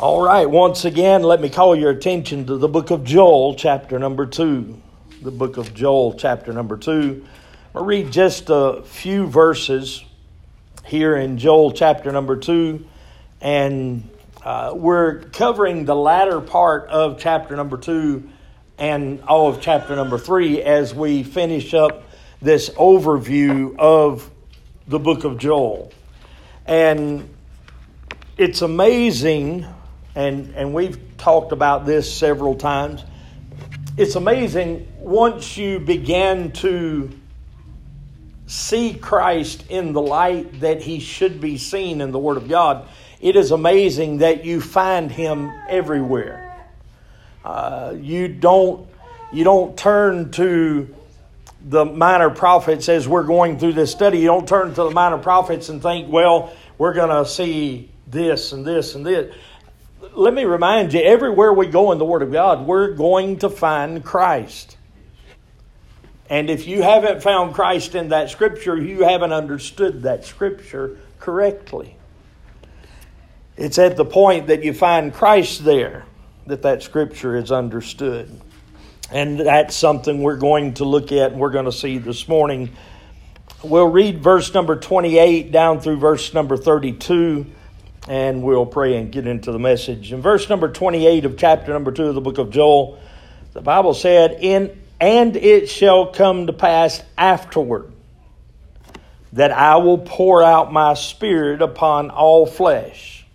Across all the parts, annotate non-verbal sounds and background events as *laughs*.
All right, once again, let me call your attention to the book of Joel, chapter number two. The book of Joel, chapter number two. I'll read just a few verses here in Joel, chapter number two, and uh, we're covering the latter part of chapter number two and all of chapter number three as we finish up this overview of the book of Joel. And it's amazing and, and we've talked about this several times. It's amazing once you begin to see Christ in the light that he should be seen in the Word of God, it is amazing that you find him everywhere. Uh, you don't you don't turn to the minor prophets as we're going through this study. You don't turn to the minor prophets and think, well, we're going to see this and this and this let me remind you everywhere we go in the Word of God, we're going to find Christ. And if you haven't found Christ in that Scripture, you haven't understood that Scripture correctly. It's at the point that you find Christ there that that Scripture is understood. And that's something we're going to look at and we're going to see this morning. We'll read verse number 28 down through verse number 32 and we'll pray and get into the message. In verse number 28 of chapter number 2 of the book of Joel, the Bible said, In and it shall come to pass afterward that I will pour out my spirit upon all flesh.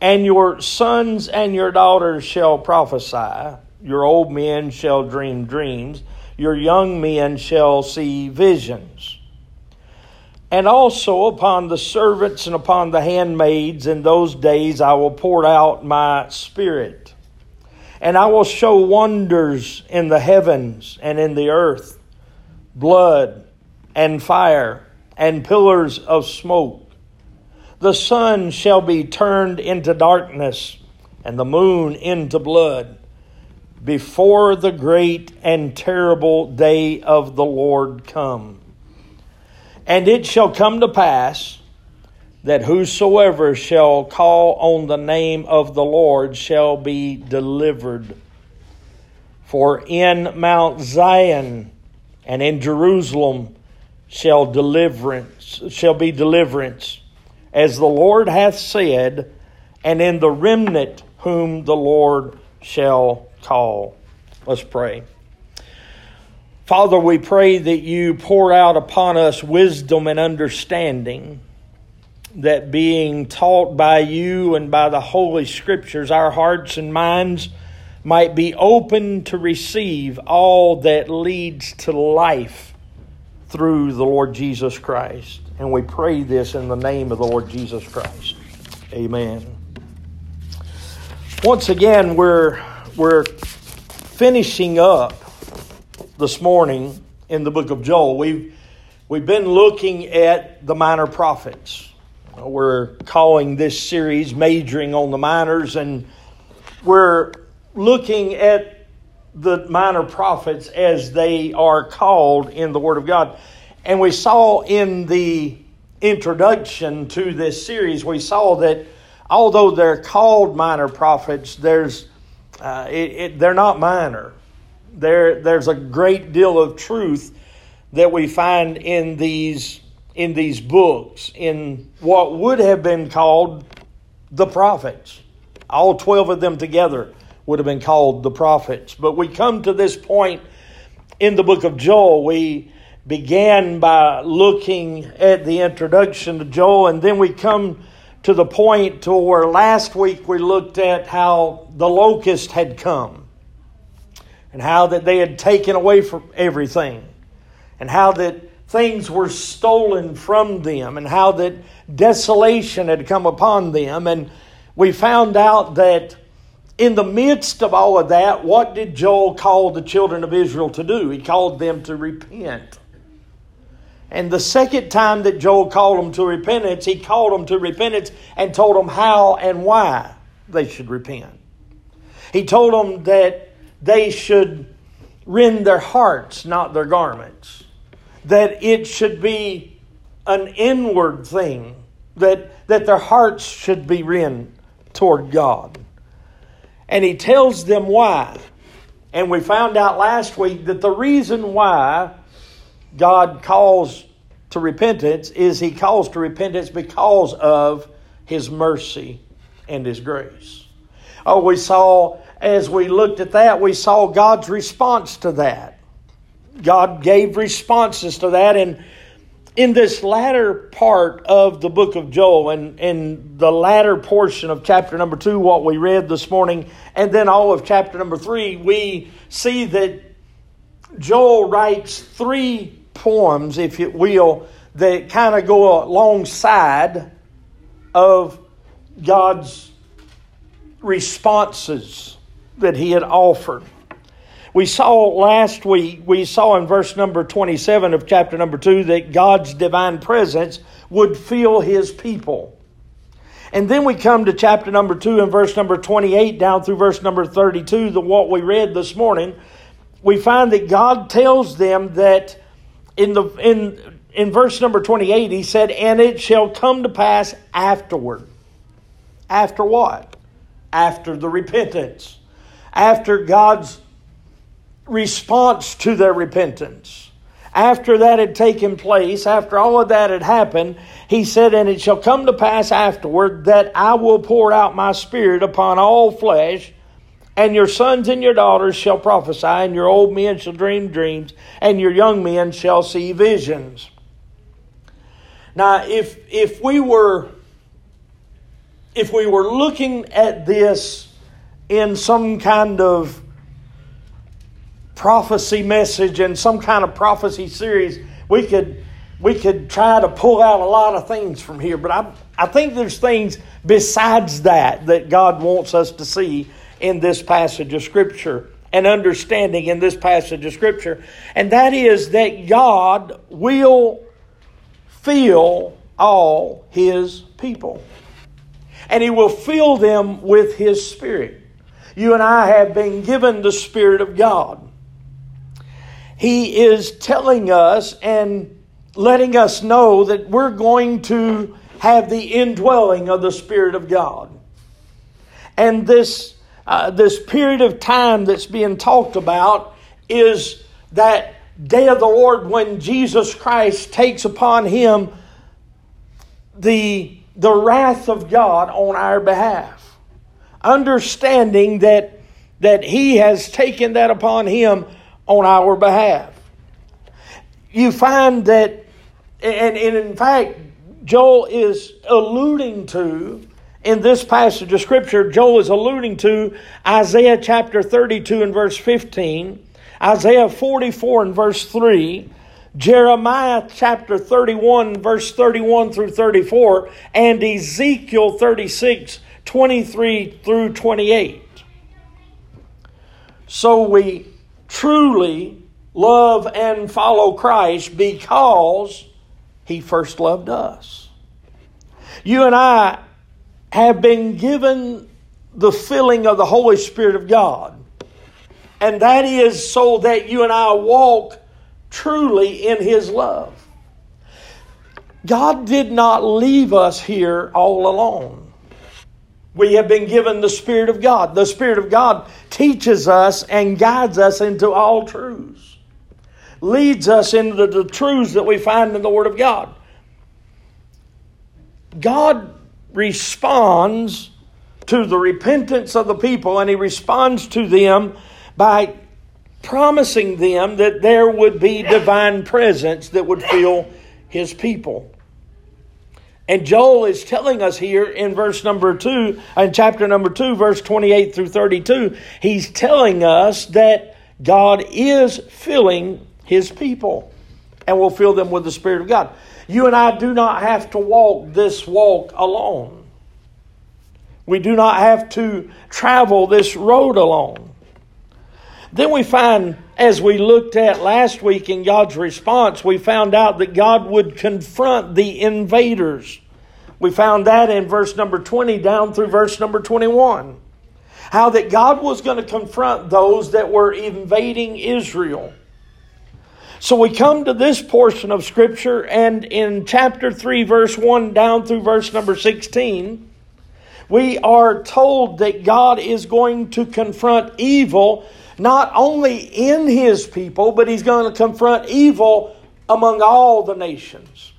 And your sons and your daughters shall prophesy, your old men shall dream dreams, your young men shall see visions. And also upon the servants and upon the handmaids in those days I will pour out my spirit. And I will show wonders in the heavens and in the earth blood and fire and pillars of smoke. The sun shall be turned into darkness and the moon into blood before the great and terrible day of the Lord come. And it shall come to pass that whosoever shall call on the name of the Lord shall be delivered. For in Mount Zion and in Jerusalem shall deliverance shall be deliverance, as the Lord hath said, and in the remnant whom the Lord shall call. Let's pray. Father, we pray that you pour out upon us wisdom and understanding, that being taught by you and by the Holy Scriptures, our hearts and minds might be open to receive all that leads to life through the Lord Jesus Christ. And we pray this in the name of the Lord Jesus Christ. Amen. Once again, we're, we're finishing up this morning in the book of Joel. We've, we've been looking at the minor prophets. We're calling this series Majoring on the Minors, and we're looking at the minor prophets as they are called in the Word of God. And we saw in the introduction to this series, we saw that although they're called minor prophets, there's uh, it, it, they're not minor there, there's a great deal of truth that we find in these in these books in what would have been called the prophets. All 12 of them together would have been called the prophets. But we come to this point in the book of Joel. We began by looking at the introduction to Joel, and then we come to the point to where last week we looked at how the locust had come and how that they had taken away from everything and how that things were stolen from them and how that desolation had come upon them. And we found out that in the midst of all of that what did Joel call the children of Israel to do? He called them to repent. And the second time that Joel called them to repentance he called them to repentance and told them how and why they should repent. He told them that they should rend their hearts, not their garments. That it should be an inward thing, that, that their hearts should be rent toward God. And he tells them why. And we found out last week that the reason why God calls to repentance is he calls to repentance because of his mercy and his grace. Oh, we saw, as we looked at that, we saw God's response to that. God gave responses to that. And in this latter part of the book of Joel, and in the latter portion of chapter number two, what we read this morning, and then all of chapter number three, we see that Joel writes three poems, if you will, that kind of go alongside of God's responses that he had offered. We saw last week, we saw in verse number 27 of chapter number 2 that God's divine presence would fill his people. And then we come to chapter number 2 and verse number 28 down through verse number 32, the what we read this morning. We find that God tells them that in the in in verse number 28 he said, "And it shall come to pass afterward." After what? After the repentance. After God's response to their repentance. After that had taken place, after all of that had happened, he said, And it shall come to pass afterward that I will pour out my spirit upon all flesh, and your sons and your daughters shall prophesy, and your old men shall dream dreams, and your young men shall see visions. Now, if if we were if we were looking at this in some kind of prophecy message and some kind of prophecy series, we could we could try to pull out a lot of things from here. But I I think there's things besides that that God wants us to see in this passage of Scripture and understanding in this passage of Scripture, and that is that God will fill all His people, and He will fill them with His Spirit. You and I have been given the Spirit of God. He is telling us and letting us know that we're going to have the indwelling of the Spirit of God. And this, uh, this period of time that's being talked about is that day of the Lord when Jesus Christ takes upon him the, the wrath of God on our behalf. Understanding that, that he has taken that upon him on our behalf. You find that, and, and in fact, Joel is alluding to, in this passage of Scripture, Joel is alluding to Isaiah chapter 32 and verse 15, Isaiah 44 and verse 3, Jeremiah chapter 31, verse 31 through 34, and Ezekiel 36, 23 through 28. So we truly love and follow Christ because He first loved us. You and I have been given the filling of the Holy Spirit of God. And that is so that you and I walk truly in His love. God did not leave us here all alone. We have been given the Spirit of God. The Spirit of God teaches us and guides us into all truths, leads us into the, truths that we find in the Word of God. God responds to the repentance of the people, and He responds to them by promising them that there would be divine presence that would fill His people. And Joel is telling us here in verse number 2, in chapter number 2, verse 28 through 32, he's telling us that God is filling his people and will fill them with the Spirit of God. You and I do not have to walk this walk alone. We do not have to travel this road alone. Then we find, as we looked at last week in God's response, we found out that God would confront the invaders. We found that in verse number 20 down through verse number 21. How that God was going to confront those that were invading Israel. So we come to this portion of Scripture, and in chapter 3, verse 1 down through verse number 16, we are told that God is going to confront evil not only in his people, but he's going to confront evil among all the nations.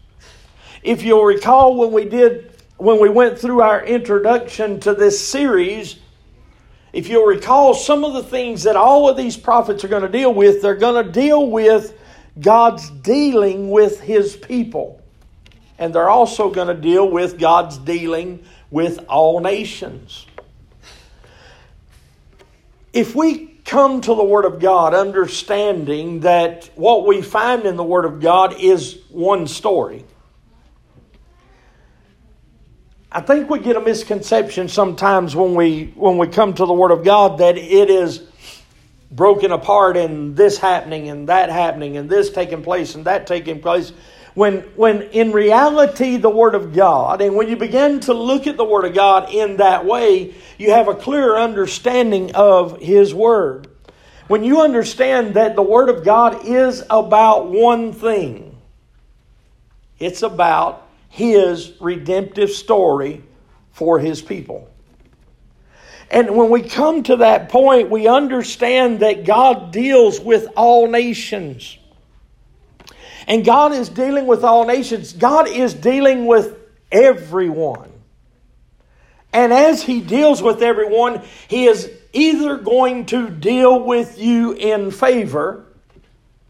If you'll recall when we did when we went through our introduction to this series, if you'll recall some of the things that all of these prophets are going to deal with, they're going to deal with God's dealing with his people. And they're also going to deal with God's dealing with all nations. If we come to the Word of God understanding that what we find in the Word of God is one story, I think we get a misconception sometimes when we when we come to the Word of God that it is broken apart and this happening and that happening and this taking place and that taking place. When when in reality the Word of God, and when you begin to look at the Word of God in that way, you have a clearer understanding of His Word. When you understand that the Word of God is about one thing, it's about his redemptive story for his people. And when we come to that point, we understand that God deals with all nations. And God is dealing with all nations. God is dealing with everyone. And as He deals with everyone, He is either going to deal with you in favor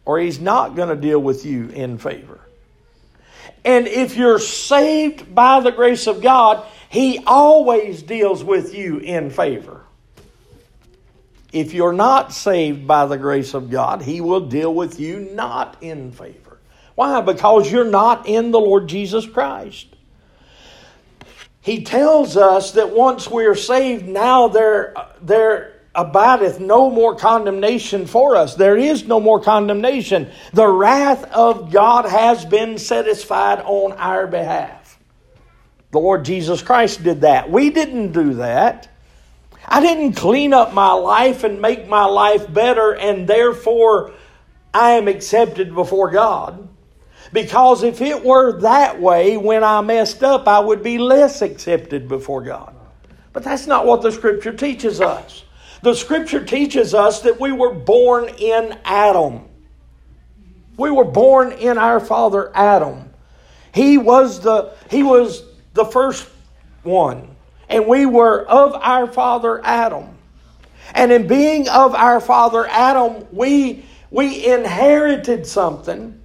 or He's not going to deal with you in favor. And if you're saved by the grace of God, He always deals with you in favor. If you're not saved by the grace of God, He will deal with you not in favor. Why? Because you're not in the Lord Jesus Christ. He tells us that once we're saved, now there, there abideth no more condemnation for us. There is no more condemnation. The wrath of God has been satisfied on our behalf. The Lord Jesus Christ did that. We didn't do that. I didn't clean up my life and make my life better, and therefore I am accepted before God. Because if it were that way, when I messed up, I would be less accepted before God. But that's not what the Scripture teaches us. The scripture teaches us that we were born in Adam. We were born in our father Adam. He was the he was the first one. And we were of our father Adam. And in being of our father Adam, we we inherited something.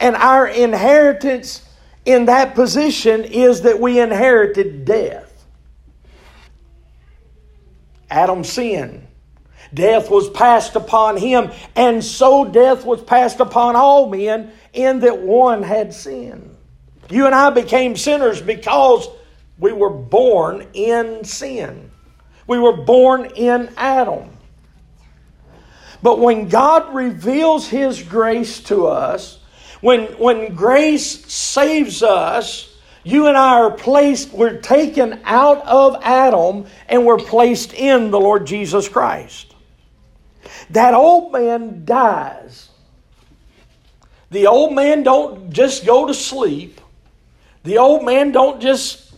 And our inheritance in that position is that we inherited death. Adam sinned. Death was passed upon him, and so death was passed upon all men, in that one had sinned. You and I became sinners because we were born in sin. We were born in Adam. But when God reveals His grace to us, when, when grace saves us, you and I are placed, we're taken out of Adam and we're placed in the Lord Jesus Christ. That old man dies. The old man don't just go to sleep. The old man don't just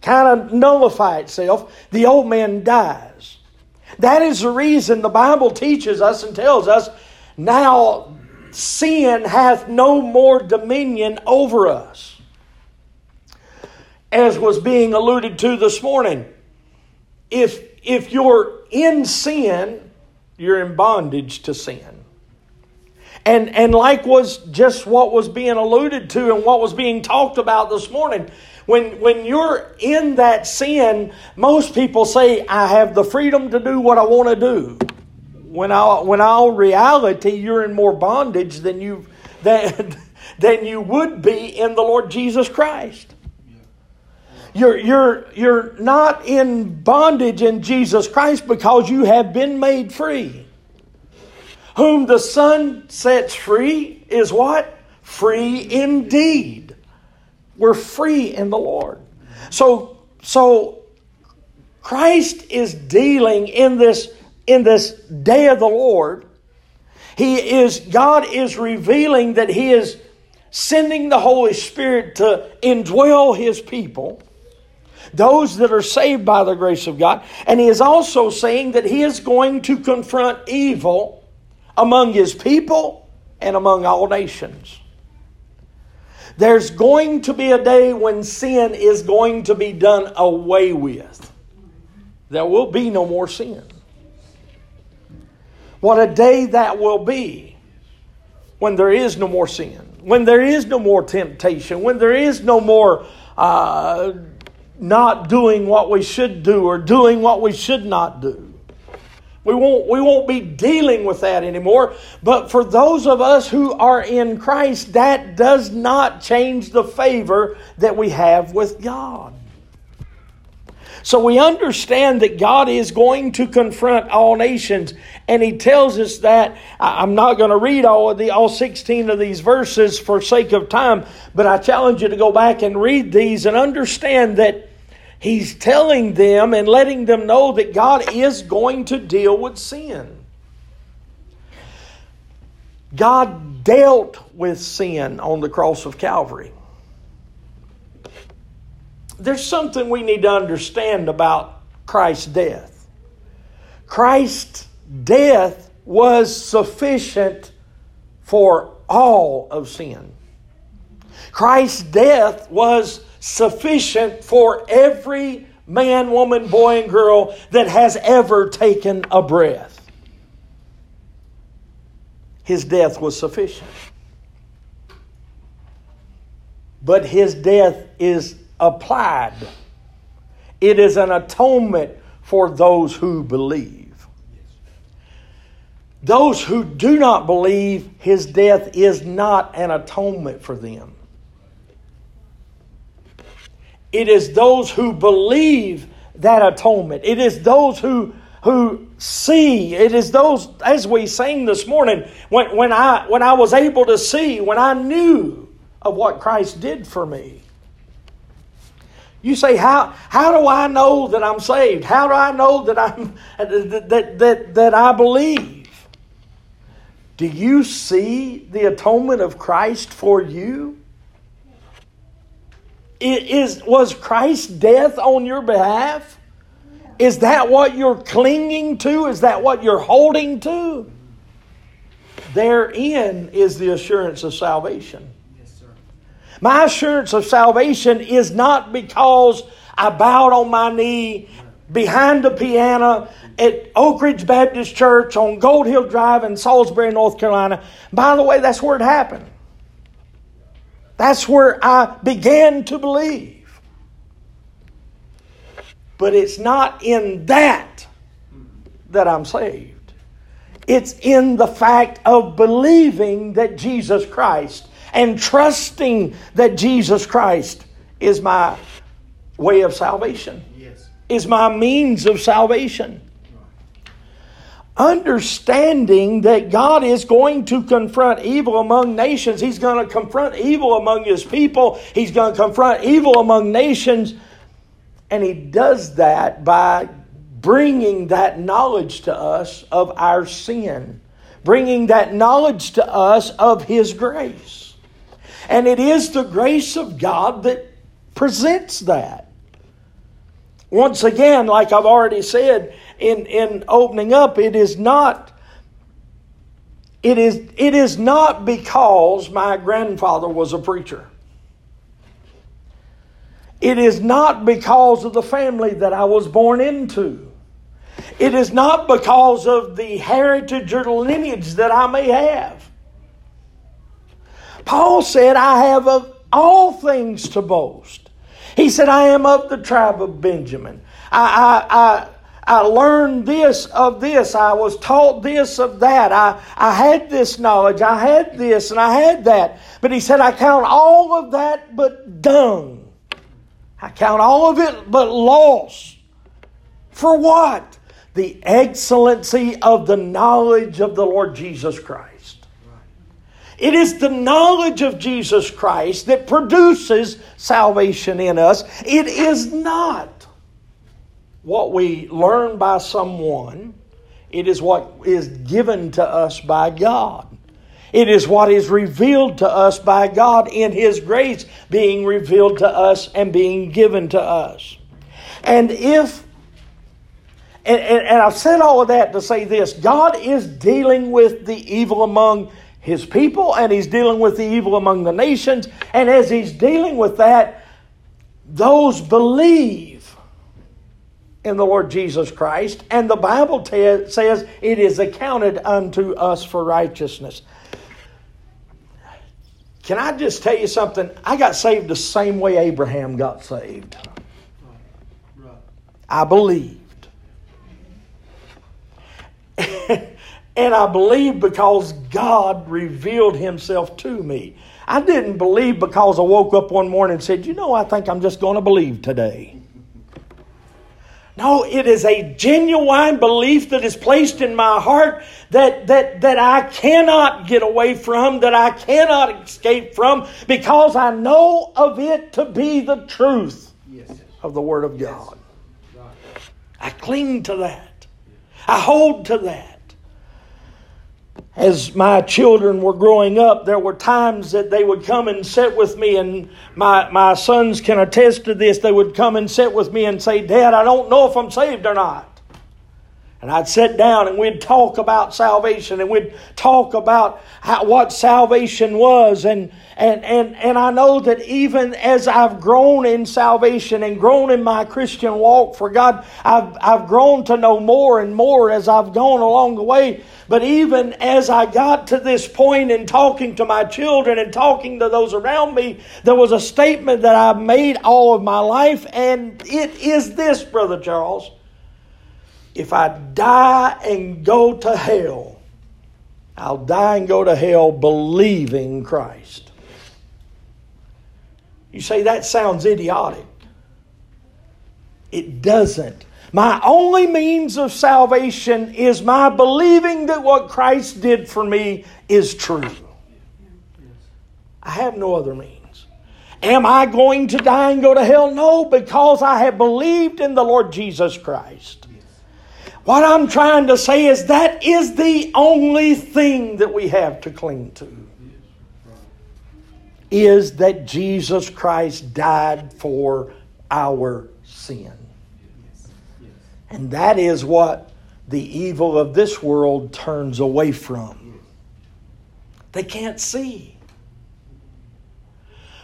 kind of nullify itself. The old man dies. That is the reason the Bible teaches us and tells us now sin hath no more dominion over us as was being alluded to this morning. If, if you're in sin, you're in bondage to sin. And, and like was just what was being alluded to and what was being talked about this morning, when, when you're in that sin, most people say, I have the freedom to do what I want to do. When all, when all reality, you're in more bondage than, you than, *laughs* than you would be in the Lord Jesus Christ. You're, you're, you're not in bondage in Jesus Christ because you have been made free. Whom the Son sets free is what? Free indeed. We're free in the Lord. So, so Christ is dealing in this, in this day of the Lord. He is, God is revealing that He is sending the Holy Spirit to indwell His people those that are saved by the grace of God. And he is also saying that he is going to confront evil among his people and among all nations. There's going to be a day when sin is going to be done away with. There will be no more sin. What a day that will be when there is no more sin, when there is no more temptation, when there is no more uh, not doing what we should do or doing what we should not do. We won't, we won't be dealing with that anymore. But for those of us who are in Christ, that does not change the favor that we have with God. So we understand that God is going to confront all nations, and He tells us that. I'm not going to read all of the all 16 of these verses for sake of time, but I challenge you to go back and read these and understand that He's telling them and letting them know that God is going to deal with sin. God dealt with sin on the cross of Calvary there's something we need to understand about Christ's death. Christ's death was sufficient for all of sin. Christ's death was sufficient for every man, woman, boy, and girl that has ever taken a breath. His death was sufficient. But his death is applied. It is an atonement for those who believe. Those who do not believe, his death is not an atonement for them. It is those who believe that atonement. It is those who who see. It is those, as we sang this morning, when, when I when I was able to see, when I knew of what Christ did for me. You say, how, how do I know that I'm saved? How do I know that, I'm, that, that, that I believe? Do you see the atonement of Christ for you? Is, was Christ's death on your behalf? Is that what you're clinging to? Is that what you're holding to? Therein is the assurance of salvation. My assurance of salvation is not because I bowed on my knee behind the piano at Oak Ridge Baptist Church on Gold Hill Drive in Salisbury, North Carolina. By the way, that's where it happened. That's where I began to believe. But it's not in that that I'm saved. It's in the fact of believing that Jesus Christ and trusting that Jesus Christ is my way of salvation, yes. is my means of salvation. Understanding that God is going to confront evil among nations, He's going to confront evil among His people, He's going to confront evil among nations, and He does that by bringing that knowledge to us of our sin, bringing that knowledge to us of His grace. And it is the grace of God that presents that. Once again, like I've already said in, in opening up, it is not it is, it is not because my grandfather was a preacher. It is not because of the family that I was born into. It is not because of the heritage or lineage that I may have. Paul said, I have of all things to boast. He said, I am of the tribe of Benjamin. I, I, I, I learned this of this. I was taught this of that. I, I had this knowledge. I had this and I had that. But he said, I count all of that but dung. I count all of it but loss. For what? The excellency of the knowledge of the Lord Jesus Christ. It is the knowledge of Jesus Christ that produces salvation in us. It is not what we learn by someone, it is what is given to us by God. It is what is revealed to us by God in His grace being revealed to us and being given to us. And if, and, and, and I've said all of that to say this God is dealing with the evil among his people and he's dealing with the evil among the nations. And as he's dealing with that, those believe in the Lord Jesus Christ, and the Bible te- says it is accounted unto us for righteousness. Can I just tell you something? I got saved the same way Abraham got saved. I believed. *laughs* and I believed because God revealed Himself to me. I didn't believe because I woke up one morning and said, You know, I think I'm just going to believe today. No, it is a genuine belief that is placed in my heart that, that, that I cannot get away from, that I cannot escape from, because I know of it to be the truth yes. of the Word of God. Yes. I cling to that. I hold to that as my children were growing up, there were times that they would come and sit with me, and my, my sons can attest to this. They would come and sit with me and say, Dad, I don't know if I'm saved or not. And I'd sit down and we'd talk about salvation and we'd talk about how, what salvation was. And, and, and, and I know that even as I've grown in salvation and grown in my Christian walk for God, I've, I've grown to know more and more as I've gone along the way. But even as I got to this point in talking to my children and talking to those around me, there was a statement that I've made all of my life, and it is this, Brother Charles if I die and go to hell, I'll die and go to hell believing Christ. You say that sounds idiotic. It doesn't. My only means of salvation is my believing that what Christ did for me is true. I have no other means. Am I going to die and go to hell? No, because I have believed in the Lord Jesus Christ. What I'm trying to say is that is the only thing that we have to cling to. Is that Jesus Christ died for our sin. And that is what the evil of this world turns away from. They can't see.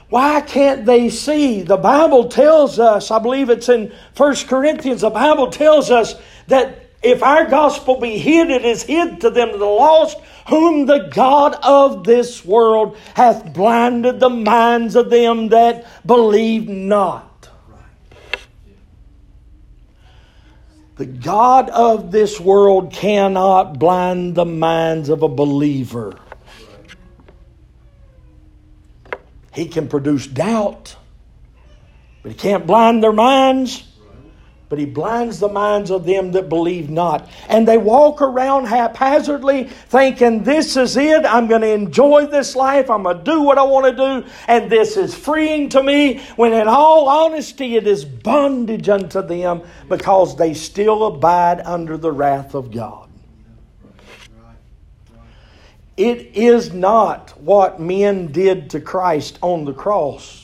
Why can't they see? The Bible tells us, I believe it's in 1 Corinthians, the Bible tells us that if our gospel be hid, it is hid to them are lost, whom the God of this world hath blinded the minds of them that believe not. The God of this world cannot blind the minds of a believer. He can produce doubt, but he can't blind their minds but he blinds the minds of them that believe not. And they walk around haphazardly thinking, This is it. I'm going to enjoy this life. I'm going to do what I want to do. And this is freeing to me. When in all honesty, it is bondage unto them because they still abide under the wrath of God. It is not what men did to Christ on the cross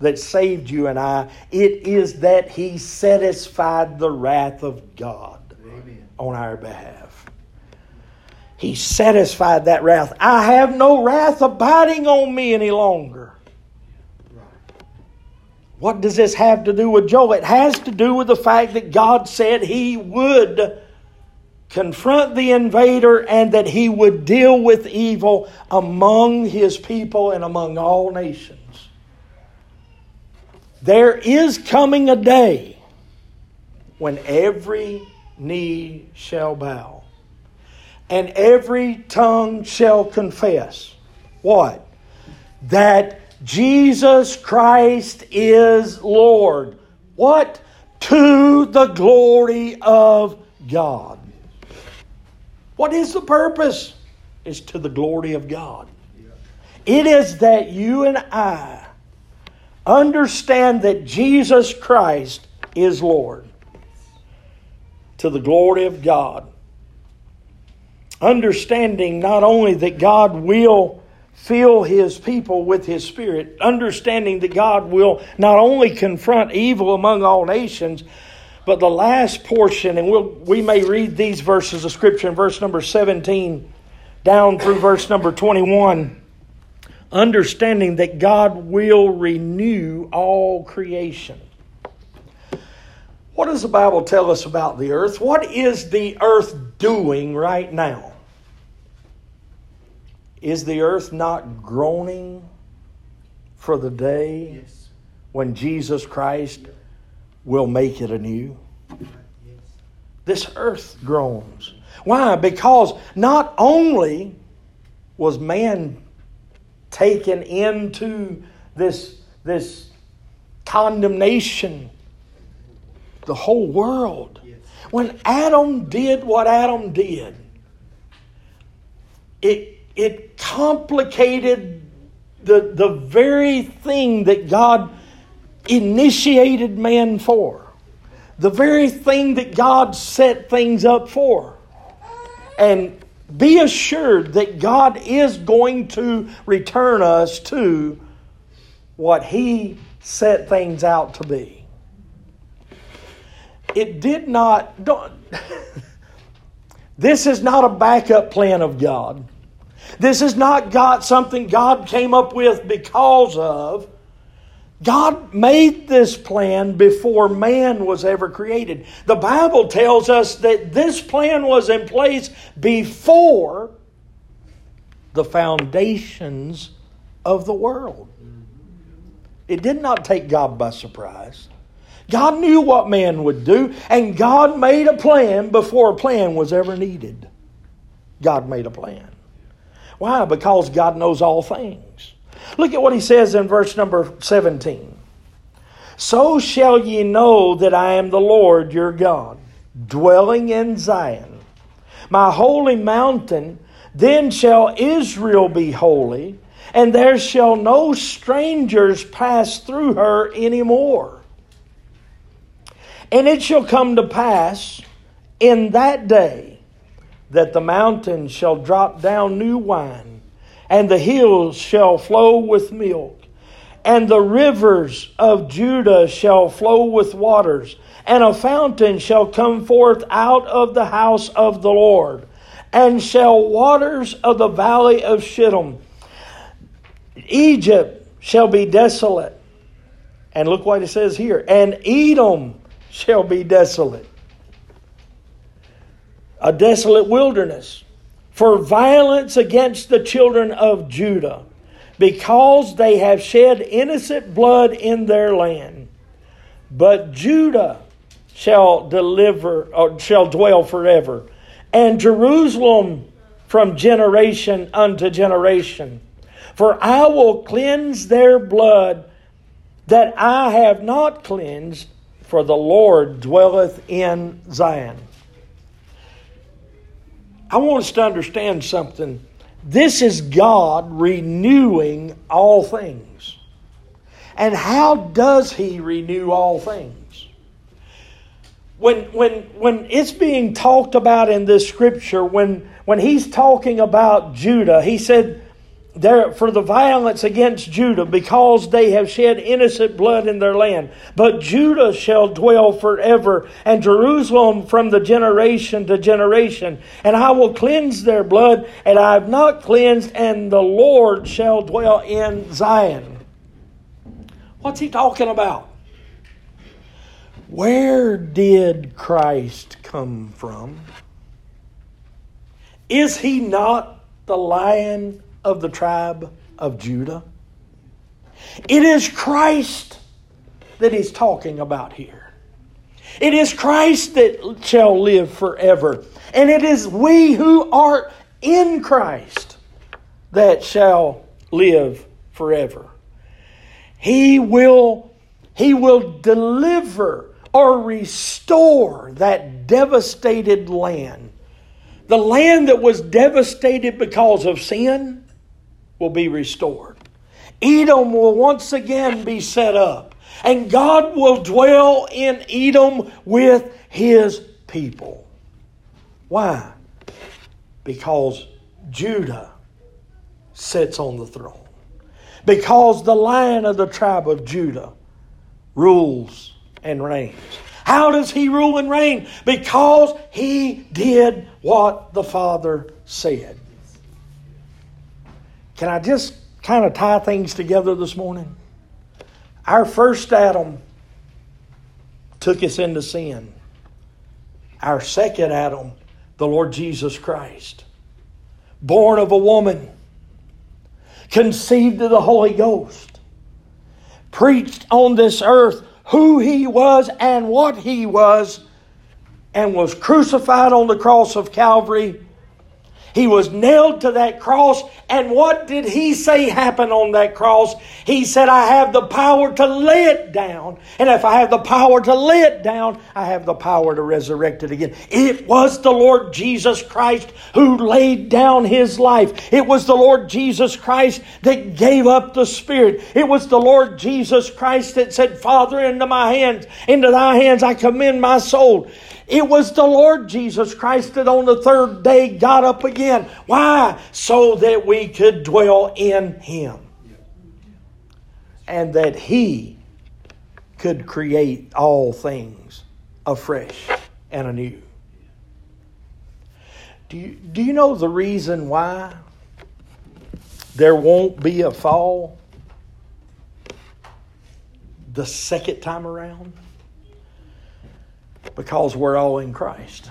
that saved you and I. It is that He satisfied the wrath of God Amen. on our behalf. He satisfied that wrath. I have no wrath abiding on me any longer. What does this have to do with Joel? It has to do with the fact that God said He would confront the invader and that He would deal with evil among His people and among all nations. There is coming a day when every knee shall bow and every tongue shall confess what? That Jesus Christ is Lord. What? To the glory of God. What is the purpose? Is to the glory of God. It is that you and I Understand that Jesus Christ is Lord to the glory of God. Understanding not only that God will fill his people with his spirit, understanding that God will not only confront evil among all nations, but the last portion, and we'll, we may read these verses of Scripture in verse number 17 down through verse number 21, understanding that God will renew all creation. What does the Bible tell us about the earth? What is the earth doing right now? Is the earth not groaning for the day yes. when Jesus Christ will make it anew? This earth groans. Why? Because not only was man taken into this, this condemnation, the whole world. When Adam did what Adam did, it, it complicated the, the very thing that God initiated man for, the very thing that God set things up for. And be assured that God is going to return us to what He set things out to be. It did not, *laughs* this is not a backup plan of God. This is not God, something God came up with because of. God made this plan before man was ever created. The Bible tells us that this plan was in place before the foundations of the world. It did not take God by surprise. God knew what man would do, and God made a plan before a plan was ever needed. God made a plan. Why? Because God knows all things. Look at what he says in verse number 17. So shall ye know that I am the Lord your God, dwelling in Zion, my holy mountain. Then shall Israel be holy, and there shall no strangers pass through her any more. And it shall come to pass in that day that the mountains shall drop down new wine, and the hills shall flow with milk, and the rivers of Judah shall flow with waters, and a fountain shall come forth out of the house of the Lord, and shall waters of the valley of Shittim. Egypt shall be desolate. And look what it says here. And Edom shall be desolate a desolate wilderness, for violence against the children of Judah, because they have shed innocent blood in their land. But Judah shall deliver or shall dwell forever, and Jerusalem from generation unto generation. For I will cleanse their blood that I have not cleansed, for the Lord dwelleth in Zion. I want us to understand something. This is God renewing all things. And how does He renew all things? When, when, when it's being talked about in this scripture, when, when He's talking about Judah, He said, there for the violence against Judah, because they have shed innocent blood in their land. But Judah shall dwell forever, and Jerusalem from the generation to generation. And I will cleanse their blood, and I have not cleansed, and the Lord shall dwell in Zion. What's he talking about? Where did Christ come from? Is he not the lion of the tribe of Judah. It is Christ that he's talking about here. It is Christ that shall live forever. And it is we who are in Christ that shall live forever. He will, he will deliver or restore that devastated land. The land that was devastated because of sin will be restored. Edom will once again be set up, and God will dwell in Edom with his people. Why? Because Judah sits on the throne. Because the lion of the tribe of Judah rules and reigns. How does he rule and reign? Because he did what the Father said. Can I just kind of tie things together this morning? Our first Adam took us into sin. Our second Adam, the Lord Jesus Christ, born of a woman, conceived of the Holy Ghost, preached on this earth who he was and what he was, and was crucified on the cross of Calvary he was nailed to that cross, and what did he say happened on that cross? He said, I have the power to lay it down. And if I have the power to lay it down, I have the power to resurrect it again. It was the Lord Jesus Christ who laid down his life. It was the Lord Jesus Christ that gave up the Spirit. It was the Lord Jesus Christ that said, Father, into my hands, into thy hands I commend my soul. It was the Lord Jesus Christ that on the third day got up again. Why? So that we could dwell in Him. And that He could create all things afresh and anew. Do you, do you know the reason why there won't be a fall the second time around? Because we're all in Christ.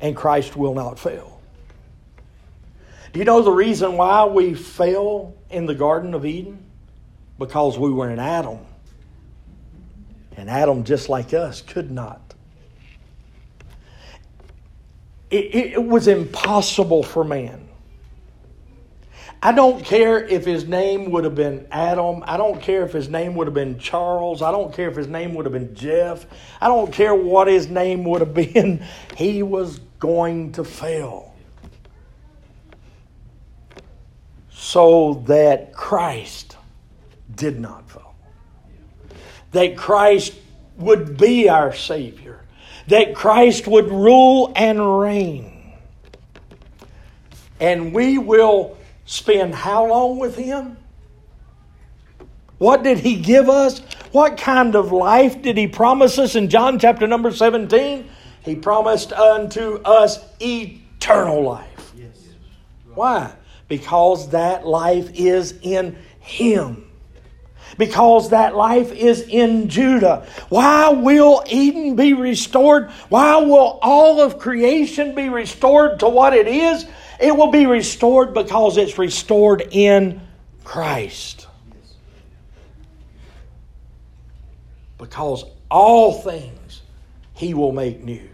And Christ will not fail. Do you know the reason why we fell in the Garden of Eden? Because we were in Adam. And Adam, just like us, could not. It, it, was impossible for man I don't care if his name would have been Adam. I don't care if his name would have been Charles. I don't care if his name would have been Jeff. I don't care what his name would have *laughs* been. He was going to fail. So that Christ did not fail. That Christ would be our Savior. That Christ would rule and reign. And we will spend how long with Him? What did He give us? What kind of life did He promise us in John chapter number 17? He promised unto us eternal life. Yes. Why? Because that life is in Him. Because that life is in Judah. Why will Eden be restored? Why will all of creation be restored to what it is? It will be restored because it's restored in Christ. Because all things He will make new.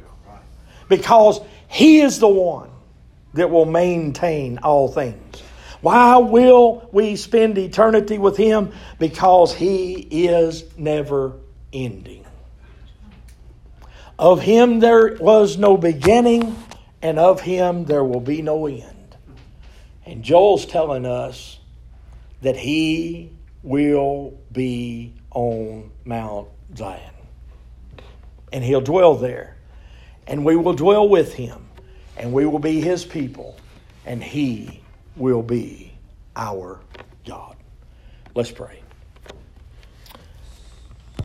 Because He is the one that will maintain all things. Why will we spend eternity with Him? Because He is never ending. Of Him there was no beginning and of him there will be no end. And Joel's telling us that he will be on Mount Zion. And he'll dwell there. And we will dwell with him. And we will be his people. And he will be our God. Let's pray.